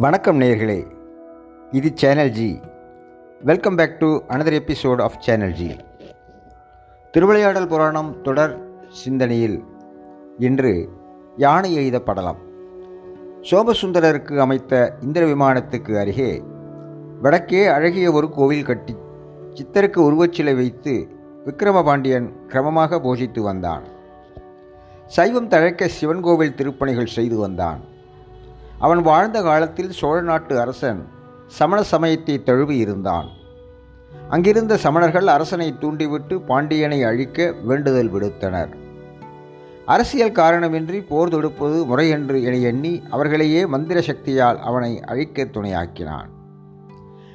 வணக்கம் நேயர்களே. இது channel G welcome back to another episode of channel G Thiruvilaiyadal Puranam தொடர் சிந்தனையில் இன்று யானை எழுதப்படலாம் சோமசுந்தரருக்கு அமைத்த இந்திர விமானத்துக்கு அருகே வடக்கே அழகிய ஒரு கோவில் கட்டி சித்தருக்கு உருவச்சிலை வைத்து விக்கிரமபாண்டியன் கிரமமாக போஷித்து வந்தான். சைவம் தழைக்க சிவன் கோவில் திருப்பணிகள் செய்து வந்தான். அவன் வாழ்ந்த காலத்தில் சோழ நாட்டு அரசன் சமண சமயத்தை தழுவி இருந்தான். அங்கிருந்த சமணர்கள் அரசனை தூண்டிவிட்டு பாண்டியனை அழிக்க வேண்டுதல் விடுத்தனர். அரசியல் காரணமின்றி போர் தொடுப்பது முறையென்று என எண்ணி அவர்களையே மந்திர சக்தியால் அவனை அழிக்க துணையாக்கினான்.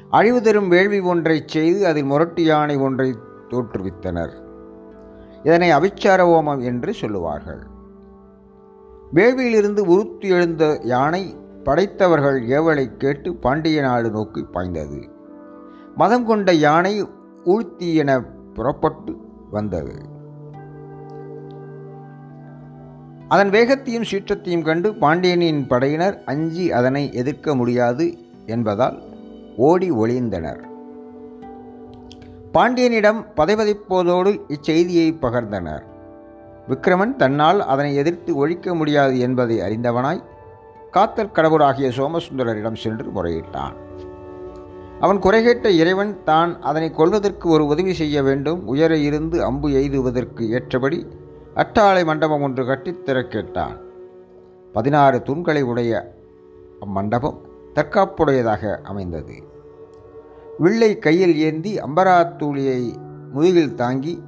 அழிவு தரும் வேள்வி ஒன்றைச் செய்து அதில் முரட்டு யானை ஒன்றை தோற்றுவித்தனர். இதனை அவிச்சார ஓமம் என்று சொல்லுவார்கள். வேள்வியிலிருந்து உருத்து எழுந்த யானை படைத்தவர்கள் ஏவலை கேட்டு பாண்டிய நாடு நோக்கி பாய்ந்தது. மதம் கொண்ட யானை ஊழ்த்தி என புறப்பட்டு வந்தது. அதன் வேகத்தையும் சீற்றத்தையும் கண்டு பாண்டியனின் படையினர் அஞ்சி அதனை எதிர்க்க முடியாது என்பதால் ஓடி ஒளிந்தனர். பாண்டியனிடம் பதைபதைப்போதோடு இச்செய்தியை பகர்ந்தனர். விக்ரமன் தன்னால் அதனை எதிர்த்து ஒழிக்க முடியாது என்பதை அறிந்தவனாய் காத்தல் கடவுளாகிய சோமசுந்தரரிடம் சென்று முறையிட்டான். அவன் குறைகேட்ட இறைவன் தான் அதனை கொல்வதற்கு ஒரு உதவி செய்ய வேண்டும். உயர இருந்து அம்பு எய்துவதற்கு ஏற்றபடி அட்டாளை மண்டபம் ஒன்று கட்டித் கேட்டான் பதினாறு தூண்களை உடைய அம்மண்டபம் தற்காப்புடையதாக அமைந்தது. வில்லை கையில் ஏந்தி அம்பராத்தூளியை முதுகில் தாங்கி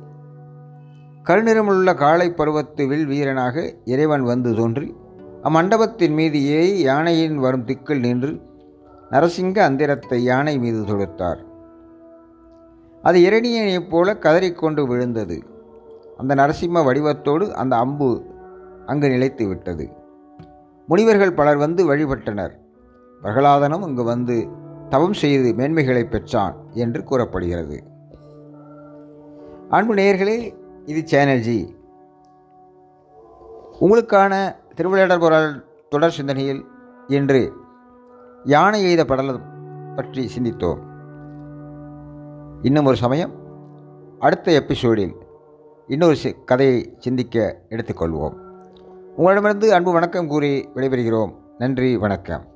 கருநிறமுள்ள காளை பருவத்து வில் வீரனாக இறைவன் வந்து தோன்றி அம்மண்டபத்தின் மீது ஏறி யானையின் வரும் திக்கில் நின்று நரசிங்க அந்திரத்தை யானை மீது தொடுத்தார் அது இரணியனைப் போல கதறிக்கொண்டு விழுந்தது. அந்த நரசிம்ம வடிவத்தோடு அந்த அம்பு அங்கு நிலைத்து விட்டது. முனிவர்கள் பலர் வந்து வழிபட்டனர். பிரகலாதனும் இங்கு வந்து தவம் செய்து மேன்மைகளை பெற்றான் என்று கூறப்படுகிறது. அன்பு நேயர்களே இது சேனர்ஜி உங்களுக்கான திருவிளையாடல் போரால் தொடர் சிந்தனையில் இன்று யானை எய்த படலம் பற்றி சிந்தித்தோம். இன்னும் ஒரு சமயம் அடுத்த எபிசோடில் இன்னொரு சி- கதையை சிந்திக்க எடுத்துக்கொள்வோம். உங்களிடமிருந்து அன்பு வணக்கம் கூறி விடைபெறுகிறோம். நன்றி வணக்கம்.